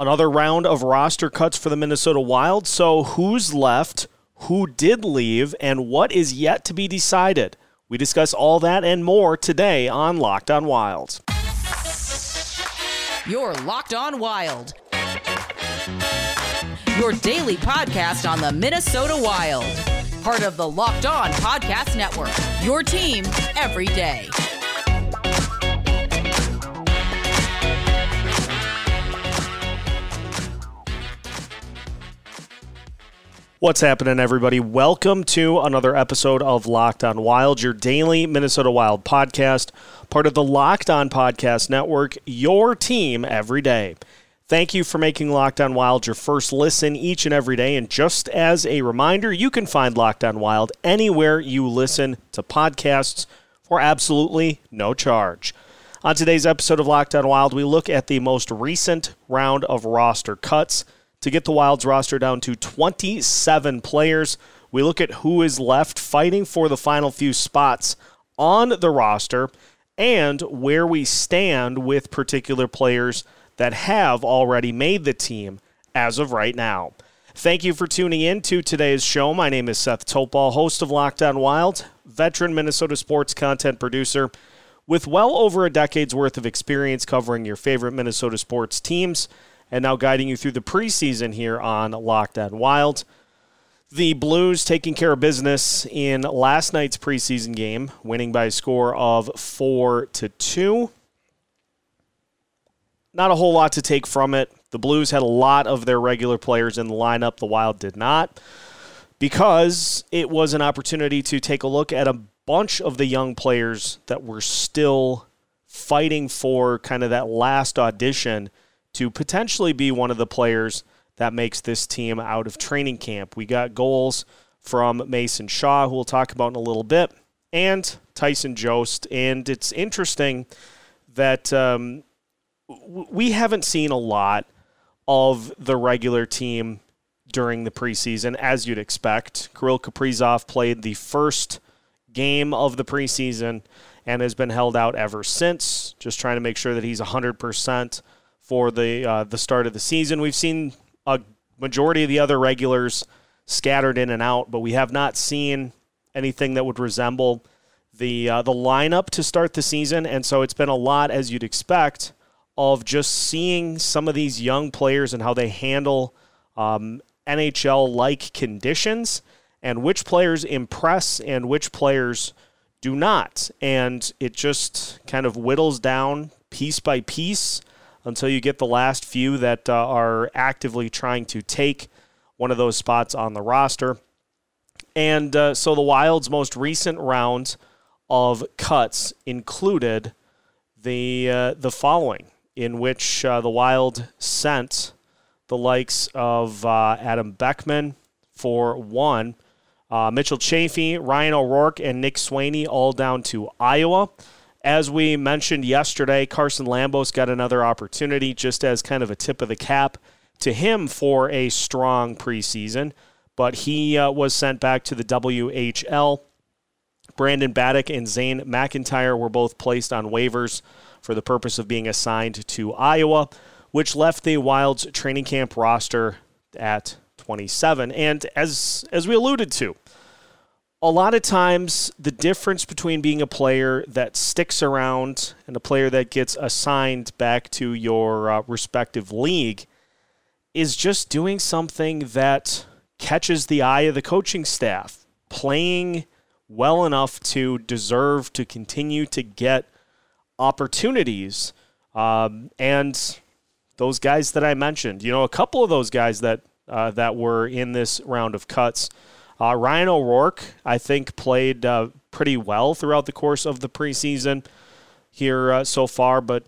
Another round of roster cuts for the Minnesota Wild. So, who's left? Who did leave? And what is yet to be decided? We discuss all that and more today on Locked On Wild. You're Locked On Wild. Your daily podcast on the Minnesota Wild. Part of the Locked On Podcast Network. Your team every day. What's happening, everybody? Welcome to another episode of Locked On Wild, your daily Minnesota Wild podcast, part of the Locked On Podcast Network, your team every day. Thank you for making Locked On Wild your first listen each and every day. And just as a reminder, you can find Locked On Wild anywhere you listen to podcasts for absolutely no charge. On today's episode of Locked On Wild, we look at the most recent round of roster cuts to get the Wild's roster down to 27 players. We look at who is left fighting for the final few spots on the roster and where we stand with particular players that have already made the team as of right now. Thank you for tuning in to today's show. My name is Seth Topal, host of Locked On Wild, veteran Minnesota sports content producer with well over a decade's worth of experience covering your favorite Minnesota sports teams and now guiding you through the preseason here on Locked On Wild. The Blues taking care of business in last night's preseason game, winning by a score of 4 to 2. Not a whole lot to take from it. The Blues had a lot of their regular players in the lineup, the Wild did not, because it was an opportunity to take a look at a bunch of the young players that were still fighting for kind of that last audition to potentially be one of the players that makes this team out of training camp. We got goals from Mason Shaw, who we'll talk about in a little bit, and Tyson Jost. And it's interesting that um, we haven't seen a lot of the regular team during the preseason, as you'd expect. Kirill Kaprizov played the first game of the preseason and has been held out ever since, just trying to make sure that he's 100% for the uh, the start of the season. We've seen a majority of the other regulars scattered in and out, but we have not seen anything that would resemble the uh, the lineup to start the season. And so it's been a lot, as you'd expect, of just seeing some of these young players and how they handle um, NHL like conditions and which players impress and which players do not. And it just kind of whittles down piece by piece until you get the last few that uh, are actively trying to take one of those spots on the roster. And uh, so the Wild's most recent round of cuts included the uh, the following, in which uh, the Wild sent the likes of uh, Adam Beckman for one, uh, Mitchell Chaffee, Ryan O'Rourke, and Nick Swaney all down to Iowa. As we mentioned yesterday, Carson Lambos got another opportunity just as kind of a tip of the cap to him for a strong preseason, but he uh, was sent back to the WHL. Brandon Baddock and Zane McIntyre were both placed on waivers for the purpose of being assigned to Iowa, which left the Wild's training camp roster at 27. And as as we alluded to, a lot of times the difference between being a player that sticks around and a player that gets assigned back to your uh, respective league is just doing something that catches the eye of the coaching staff, playing well enough to deserve to continue to get opportunities. Um, and those guys that I mentioned, you know, a couple of those guys that uh, that were in this round of cuts uh, Ryan O'Rourke, I think, played uh, pretty well throughout the course of the preseason here uh, so far, but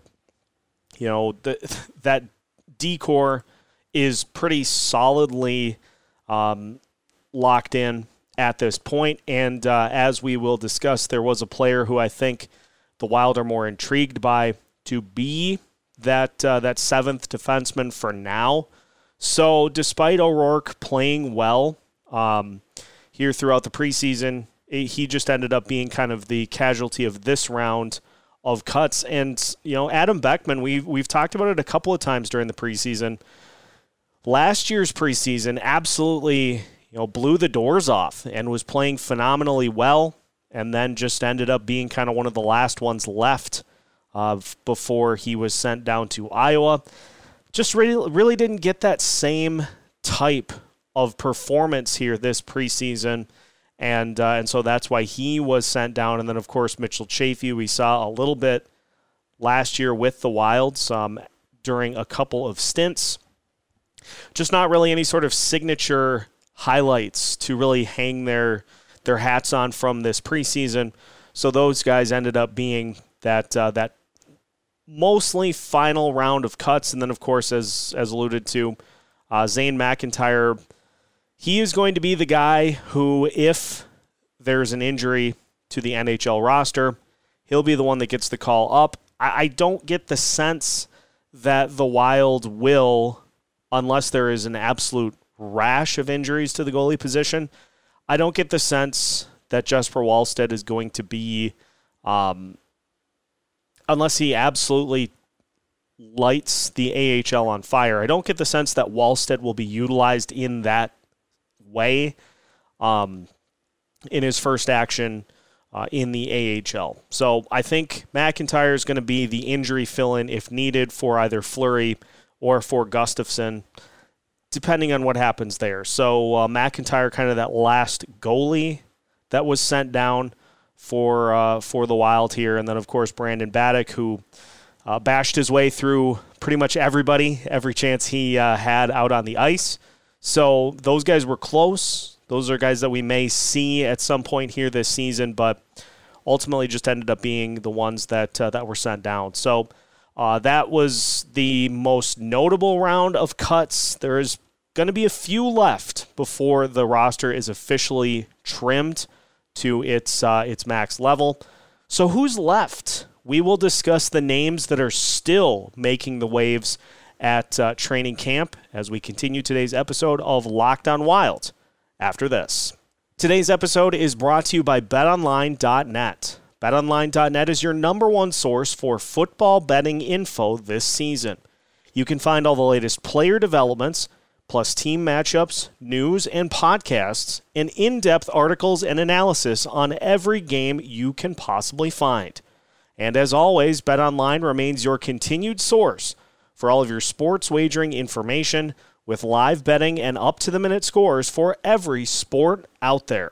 you know the, that D corps is pretty solidly um, locked in at this point. And uh, as we will discuss, there was a player who I think the Wild are more intrigued by to be that uh, that seventh defenseman for now. So, despite O'Rourke playing well, um, here throughout the preseason. He just ended up being kind of the casualty of this round of cuts. And you know, Adam Beckman, we've we've talked about it a couple of times during the preseason. Last year's preseason absolutely you know blew the doors off and was playing phenomenally well, and then just ended up being kind of one of the last ones left uh, before he was sent down to Iowa. Just really really didn't get that same type of performance here this preseason and uh, and so that's why he was sent down. And then of course Mitchell Chaffee, we saw a little bit last year with the Wilds um, during a couple of stints. Just not really any sort of signature highlights to really hang their their hats on from this preseason. So those guys ended up being that uh, that mostly final round of cuts, and then of course, as as alluded to, uh, Zane McIntyre he is going to be the guy who, if there's an injury to the NHL roster, he'll be the one that gets the call up. I, I don't get the sense that the Wild will, unless there is an absolute rash of injuries to the goalie position, I don't get the sense that Jesper Wallstedt is going to be, um, unless he absolutely lights the AHL on fire. I don't get the sense that Wallstedt will be utilized in that way um, in his first action uh, in the AHL. So I think McIntyre is going to be the injury fill in if needed for either Fleury or for Gustavsson, depending on what happens there. So uh, McIntyre, kind of that last goalie that was sent down for uh, for the Wild here, and then of course Brandon Baddock, who uh, bashed his way through pretty much everybody every chance he uh, had out on the ice. So those guys were close. Those are guys that we may see at some point here this season, but ultimately just ended up being the ones that uh, that were sent down. So uh, that was the most notable round of cuts. There is going to be a few left before the roster is officially trimmed to its uh, its max level. So who's left? We will discuss the names that are still making the waves at uh, training camp as we continue today's episode of Locked On Wild after this. Today's episode is brought to you by betonline.net. BetOnline.net is your number one source for football betting info this season. You can find all the latest player developments, plus team matchups, news, and podcasts, and in depth articles and analysis on every game you can possibly find. And as always, BetOnline remains your continued source for all of your sports wagering information with live betting and up to the minute scores for every sport out there.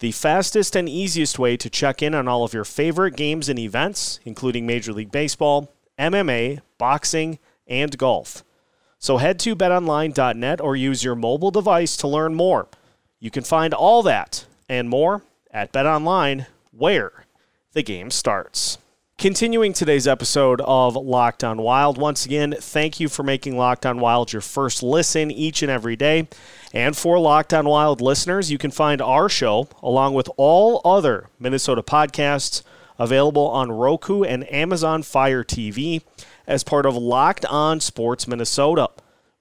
The fastest and easiest way to check in on all of your favorite games and events, including Major League Baseball, MMA, boxing, and golf. So head to betonline.net or use your mobile device to learn more. You can find all that and more at betonline, where the game starts. Continuing today's episode of Locked On Wild, once again, thank you for making Locked On Wild your first listen each and every day. And for Locked On Wild listeners, you can find our show along with all other Minnesota podcasts available on Roku and Amazon Fire TV as part of Locked On Sports Minnesota.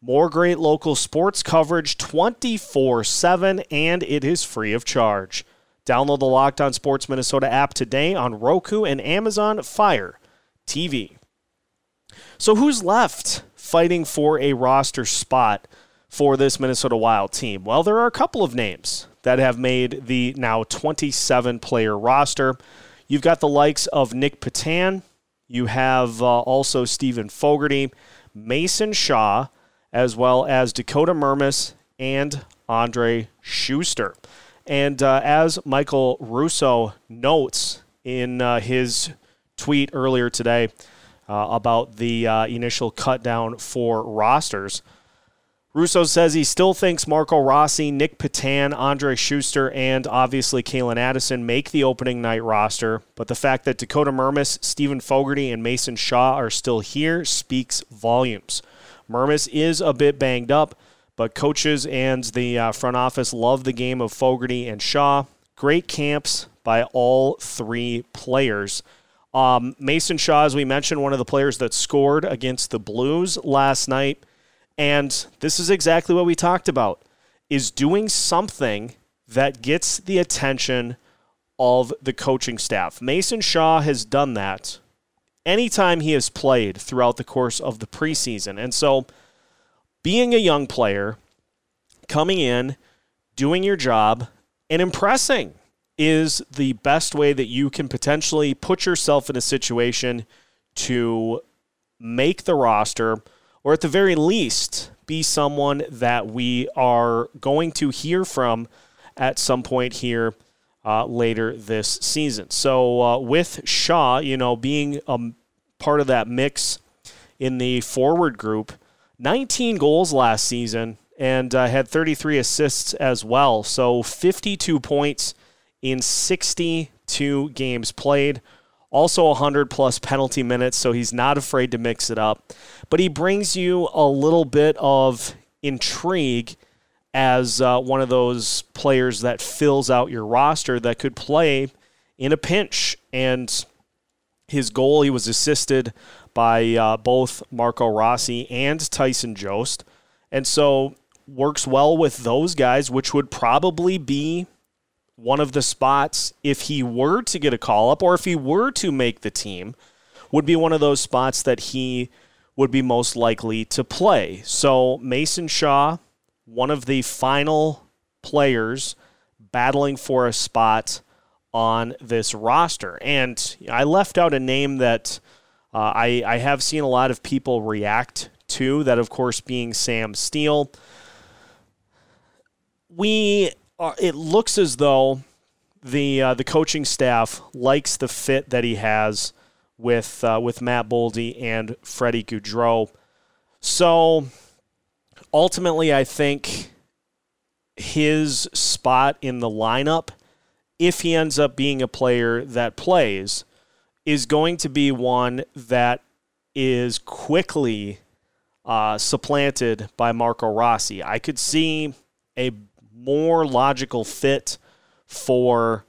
More great local sports coverage 24 7, and it is free of charge. Download the Locked On Sports Minnesota app today on Roku and Amazon Fire TV. So, who's left fighting for a roster spot for this Minnesota Wild team? Well, there are a couple of names that have made the now 27 player roster. You've got the likes of Nick Petan, you have uh, also Steven Fogarty, Mason Shaw, as well as Dakota Mermis and Andrej Sustr. And uh, as Michael Russo notes in uh, his tweet earlier today uh, about the uh, initial cut down for rosters, Russo says he still thinks Marco Rossi, Nick Petan, Andrej Sustr, and obviously Calen Addison make the opening night roster. But the fact that Dakota Mermis, Steven Fogarty, and Mason Shaw are still here speaks volumes. Mermis is a bit banged up, but coaches and the uh, front office love the game of Fogarty and Shaw. Great camps by all three players. Um, Mason Shaw, as we mentioned, one of the players that scored against the Blues last night. And this is exactly what we talked about is doing something that gets the attention of the coaching staff. Mason Shaw has done that anytime he has played throughout the course of the preseason. And so, being a young player, coming in, doing your job, and impressing is the best way that you can potentially put yourself in a situation to make the roster, or at the very least, be someone that we are going to hear from at some point here uh, later this season. So, uh, with Shaw, you know, being a part of that mix in the forward group, 19 goals last season and uh, had 33 assists as well. So, 52 points in 62 games played. Also 100 plus penalty minutes, so he's not afraid to mix it up. But he brings you a little bit of intrigue as uh, one of those players that fills out your roster that could play in a pinch. And his goal, he was assisted by uh, both Marco Rossi and Tyson Jost. And so works well with those guys, which would probably be one of the spots, if he were to get a call up or if he were to make the team, would be one of those spots that he would be most likely to play. So Mason Shaw, one of the final players battling for a spot on this roster. And I left out a name that uh, I, I have seen a lot of people react to, that of course being Sam Steel. We uh, it looks as though the uh, the coaching staff likes the fit that he has with uh, with Matt Boldy and Freddie Gaudreau. So ultimately, I think his spot in the lineup, if he ends up being a player that plays, is going to be one that is quickly uh, supplanted by Marco Rossi. I could see a more logical fit for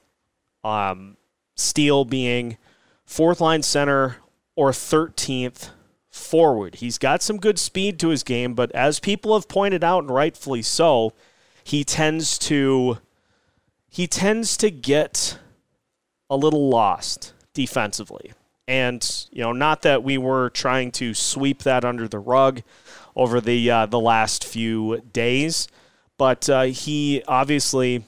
um, Steel being fourth line center or 13th forward. He's got some good speed to his game, but as people have pointed out, and rightfully so, he tends to he tends to get a little lost defensively. And you know, not that we were trying to sweep that under the rug over the uh, the last few days, but uh, he obviously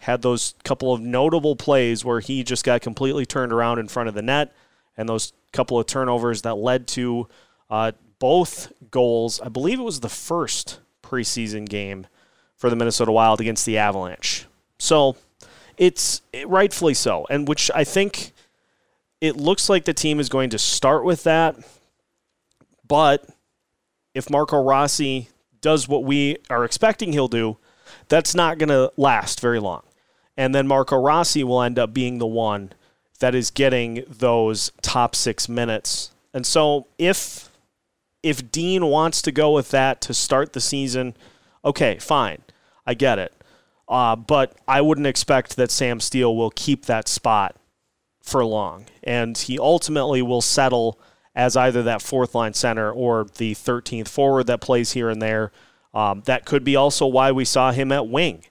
had those couple of notable plays where he just got completely turned around in front of the net, and those couple of turnovers that led to uh, both goals. I believe it was the first preseason game for the Minnesota Wild against the Avalanche. So it's rightfully so, and which I think it looks like the team is going to start with that. But if Marco Rossi does what we are expecting he'll do, that's not going to last very long. And then Marco Rossi will end up being the one that is getting those top six minutes. And so if if Dean wants to go with that to start the season, okay, fine. I get it. Uh, but I wouldn't expect that Sam Steel will keep that spot for long. And he ultimately will settle as either that fourth line center or the 13th forward that plays here and there. Um, that could be also why we saw him at wing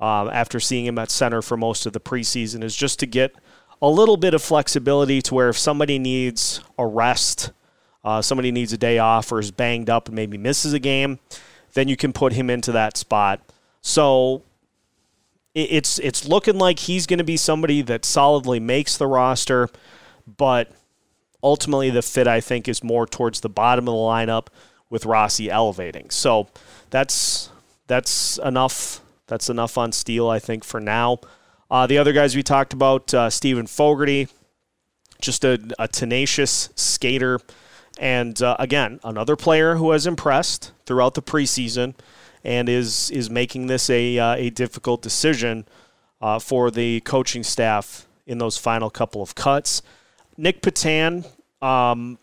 um, after seeing him at center for most of the preseason, is just to get a little bit of flexibility to where if somebody needs a rest, uh, somebody needs a day off or is banged up and maybe misses a game, then you can put him into that spot. So it's it's looking like he's going to be somebody that solidly makes the roster, but ultimately the fit I think is more towards the bottom of the lineup with Rossi elevating. So that's that's enough. That's enough on Steel, I think, for now. Uh, the other guys we talked about, uh, Steven Fogarty, just a, a tenacious skater, and uh, again another player who has impressed throughout the preseason, and is is making this a uh, a difficult decision uh, for the coaching staff in those final couple of cuts. Nick Petan, um,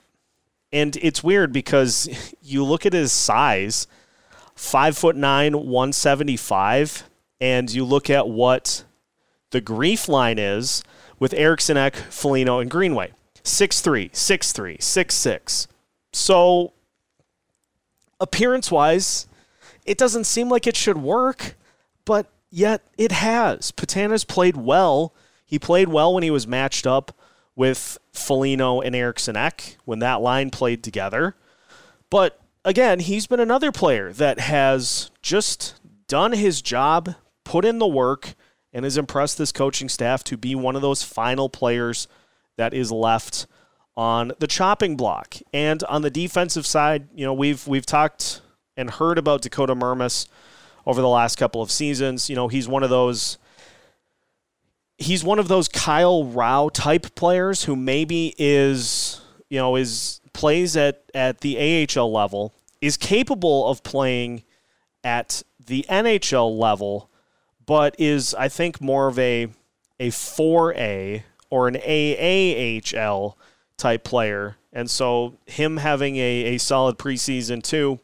and it's weird because you look at his size, five foot nine, 175, and you look at what the GREF line is with Eriksson Ek, Foligno, and Greenway. 6'3, 6'3, 6'6. So, appearance wise, it doesn't seem like it should work, but yet it has. Petan has played well He played well when he was matched up with Foligno and Eriksson Ek when that line played together. But again, he's been another player that has just done his job, put in the work, and has impressed this coaching staff to be one of those final players that is left on the chopping block. And on the defensive side, you know, we've we've talked and heard about Dakota Mermis over the last couple of seasons. You know, he's one of those he's one of those Kyle Rau type players who maybe is, you know, is plays at at the AHL level, is capable of playing at the NHL level, but is I think more of a a 4A or an AAHL type player. And so him having a, a solid preseason too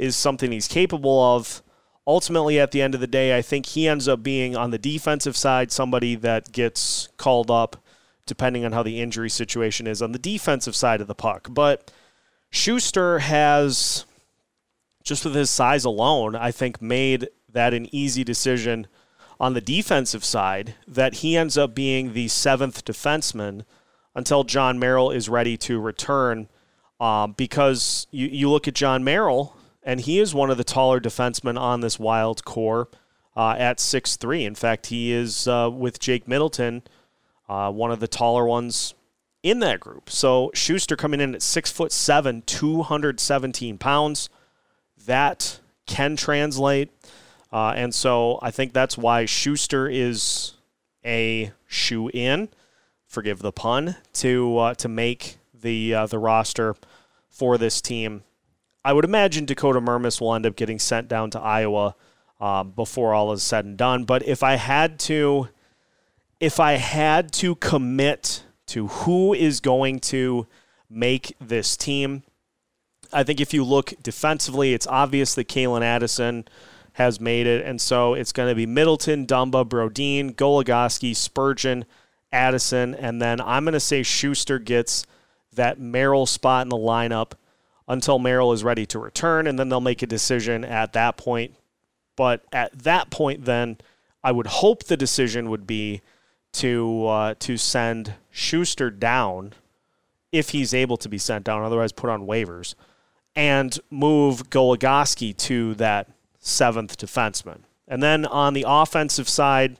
is something he's capable of. Ultimately, at the end of the day, I think he ends up being on the defensive side somebody that gets called up depending on how the injury situation is on the defensive side of the puck. But Sustr has, just with his size alone, I think made that an easy decision on the defensive side that he ends up being the seventh defenseman until Jon Merrill is ready to return. Um, because you, you look at Jon Merrill, and he is one of the taller defensemen on this wild core uh, at six three. In fact, he is uh, with Jake Middleton, uh, one of the taller ones in that group. So Sustr coming in at six foot seven, 217 pounds. That can translate. Uh, and so I think that's why Sustr is a shoe in, forgive the pun, to uh, to make the uh, the roster for this team. I would imagine Dakota Mermis will end up getting sent down to Iowa um, before all is said and done. But if I had to, if I had to commit to who is going to make this team, I think if you look defensively, it's obvious that Calen Addison has made it. And so it's going to be Middleton, Dumba, Brodin, Goligoski, Spurgeon, Addison. And then I'm going to say Sustr gets that Merrill spot in the lineup until Merrill is ready to return. And then they'll make a decision at that point. But at that point, then I would hope the decision would be to uh, to send Sustr down if he's able to be sent down, otherwise put on waivers, and move Goligoski to that seventh defenseman. And then on the offensive side,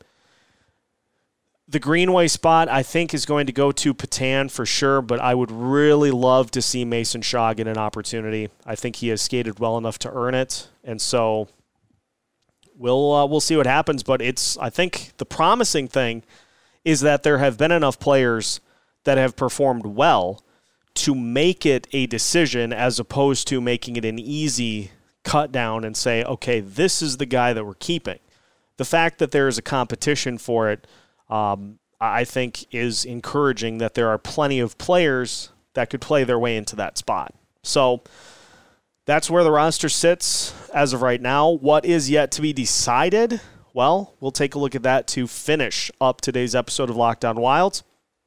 the Greenway spot I think is going to go to Petan for sure, but I would really love to see Mason Shaw get an opportunity. I think he has skated well enough to earn it, and so we'll uh, we'll see what happens. But it's I think the promising thing is that there have been enough players that have performed well to make it a decision as opposed to making it an easy cut down and say, okay, this is the guy that we're keeping. The fact that there is a competition for it, um, I think, is encouraging that there are plenty of players that could play their way into that spot. So that's where the roster sits as of right now. What is yet to be decided? Well, we'll take a look at that to finish up today's episode of Lockdown On Wild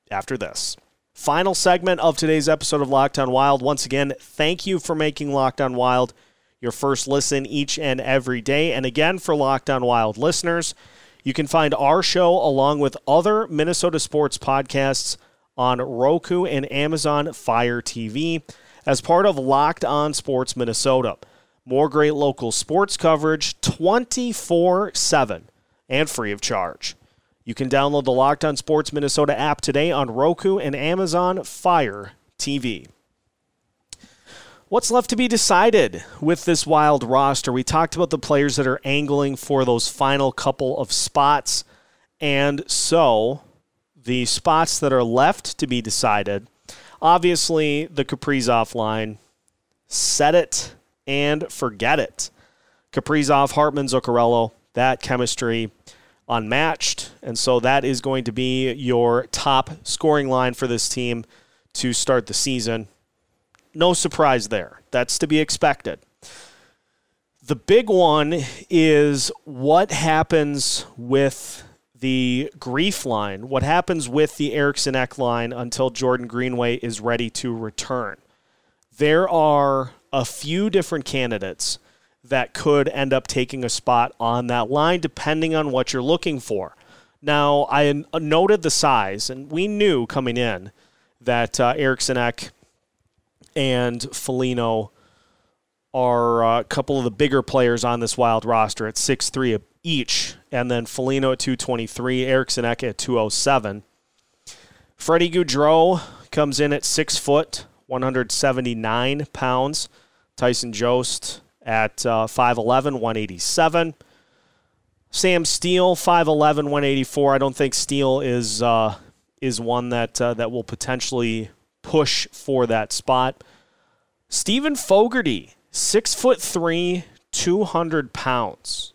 after this. Final segment of today's episode of Locked On Wild. Once again, thank you for making Locked On Wild your first listen each and every day. And again, for Locked On Wild listeners, you can find our show along with other Minnesota sports podcasts on Roku and Amazon Fire TV as part of Locked On Sports Minnesota. More great local sports coverage 24 7 and free of charge. You can download the Locked On Sports Minnesota app today on Roku and Amazon Fire TV. What's left to be decided with this wild roster? We talked about the players that are angling for those final couple of spots. And so the spots that are left to be decided obviously, the Kaprizov line set it and forget it. Kaprizov, Hartman, Zuccarello, that chemistry unmatched. And so that is going to be your top scoring line for this team to start the season no surprise there. That's to be expected. The big one is what happens with the GREF line, what happens with the Eriksson Ek line until Jordan Greenway is ready to return. There are a few different candidates that could end up taking a spot on that line depending on what you're looking for. Now, I noted the size, and we knew coming in that uh, Eriksson Ek and Foligno are uh, a couple of the bigger players on this wild roster at six three each, and then Foligno at 223, Eriksson Ek at 207. Freddie Gaudreau comes in at 6 foot, 179 pounds. Tyson Jost at uh, 5'11, 187. Sam Steel, 5'11", 184. I don't think Steel is uh, is one that uh, that will potentially push for that spot. Steven Fogarty, six foot three, 200 pounds.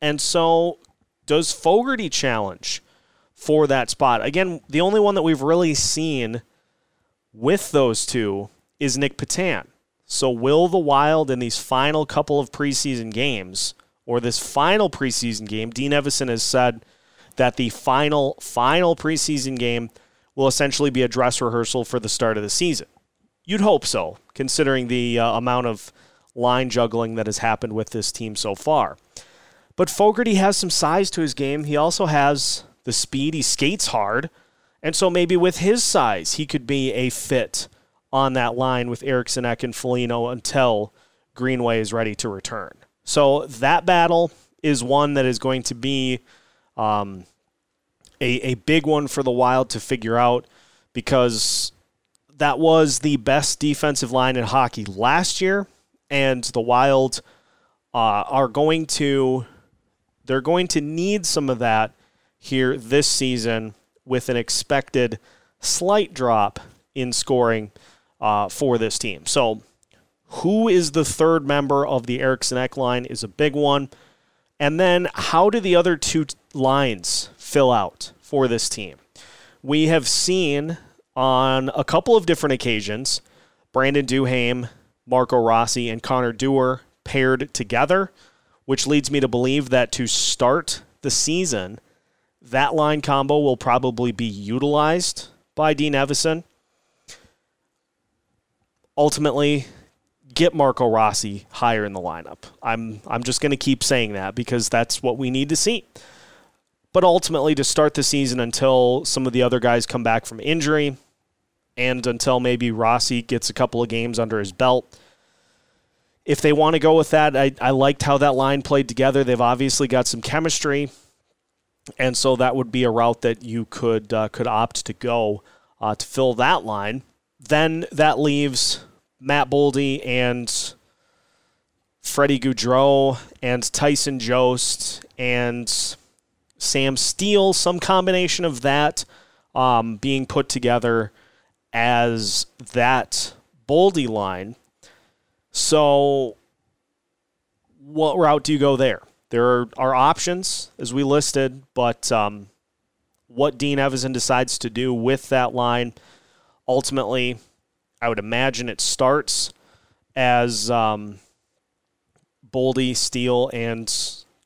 And so does Fogarty challenge for that spot? Again, the only one that we've really seen with those two is Nick Petan. So will the Wild in these final couple of preseason games – or this final preseason game, Dean Evason has said that the final, final preseason game will essentially be a dress rehearsal for the start of the season. You'd hope so, considering the uh, amount of line juggling that has happened with this team so far. But Fogarty has some size to his game. He also has the speed. He skates hard. And so maybe with his size, he could be a fit on that line with Eriksson Ek and Foligno until Greenway is ready to return. So that battle is one that is going to be um, a, a big one for the Wild to figure out because that was the best defensive line in hockey last year, and the Wild uh, are going to they're going to need some of that here this season with an expected slight drop in scoring uh, for this team. So who is the third member of the Eriksson Ek line is a big one. And then how do the other two lines fill out for this team? We have seen on a couple of different occasions Brandon Duhaime, Marco Rossi, and Connor Dewar paired together, which leads me to believe that to start the season, that line combo will probably be utilized by Dean Evason. Ultimately, get Marco Rossi higher in the lineup. I'm I'm just going to keep saying that because that's what we need to see. But ultimately, to start the season until some of the other guys come back from injury, and until maybe Rossi gets a couple of games under his belt. If they want to go with that, I, I liked how that line played together. They've obviously got some chemistry, and so that would be a route that you could uh, could opt to go uh, to fill that line. Then that leaves Matt Boldy and Freddie Gaudreau and Tyson Jost and Sam Steel, some combination of that um, being put together as that Boldy line. So, what route do you go there? There are, options, as we listed, but um, what Dean Evason decides to do with that line ultimately I would imagine it starts as um, Boldy, Steel, and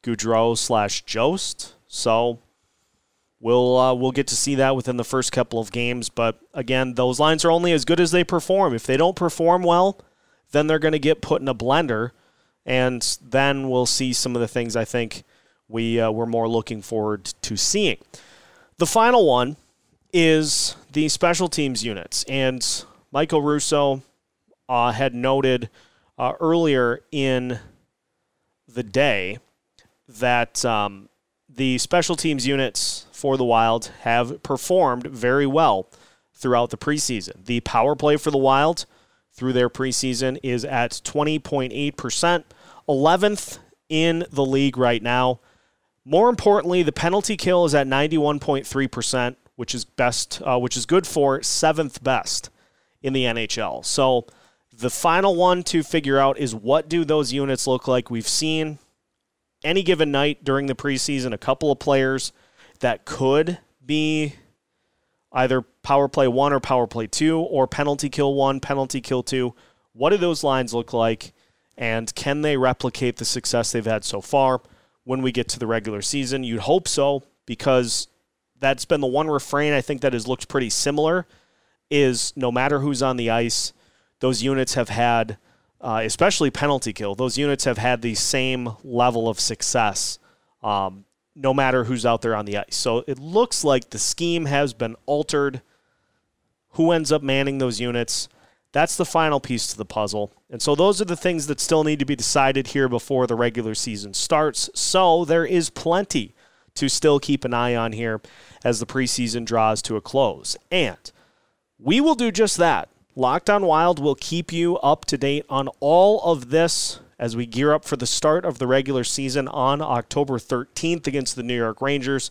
Gaudreau slash Jost. So we'll uh, we'll get to see that within the first couple of games. But again, those lines are only as good as they perform. If they don't perform well, then they're going to get put in a blender, and then we'll see some of the things I think we uh, we're more looking forward to seeing. The final one is the special teams units, and Michael Russo uh, had noted uh, earlier in the day that um, the special teams units for the Wild have performed very well throughout the preseason. The power play for the Wild through their preseason is at 20.8%, 11th in the league right now. More importantly, the penalty kill is at 91.3%, which is best, uh, which is good for seventh best in the NHL. So the final one to figure out is what do those units look like? We've seen any given night during the preseason a couple of players that could be either power play one or power play two or penalty kill one, penalty kill two. What do those lines look like? And can they replicate the success they've had so far when we get to the regular season? You'd hope so because that's been the one refrain I think that has looked pretty similar is no matter who's on the ice, those units have had, uh, especially penalty kill, those units have had the same level of success um, no matter who's out there on the ice. So it looks like the scheme has been altered. Who ends up manning those units? That's the final piece to the puzzle. And so those are the things that still need to be decided here before the regular season starts. So there is plenty to still keep an eye on here as the preseason draws to a close. And we will do just that. Locked on Wild will keep you up to date on all of this as we gear up for the start of the regular season on October 13th against the New York Rangers.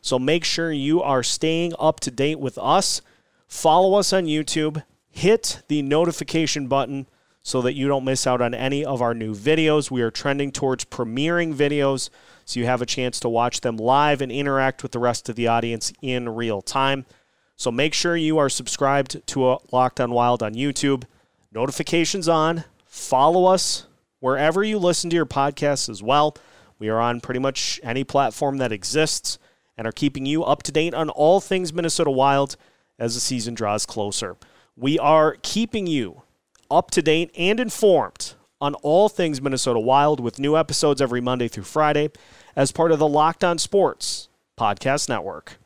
So make sure you are staying up to date with us. Follow us on YouTube hit the notification button so that you don't miss out on any of our new videos. We are trending towards premiering videos so you have a chance to watch them live and interact with the rest of the audience in real time. So make sure you are subscribed to Locked on Wild on YouTube. Notifications on. Follow us wherever you listen to your podcasts as well. We are on pretty much any platform that exists and are keeping you up to date on all things Minnesota Wild as the season draws closer. We are keeping you up to date and informed on all things Minnesota Wild with new episodes every Monday through Friday as part of the Locked On Sports Podcast Network.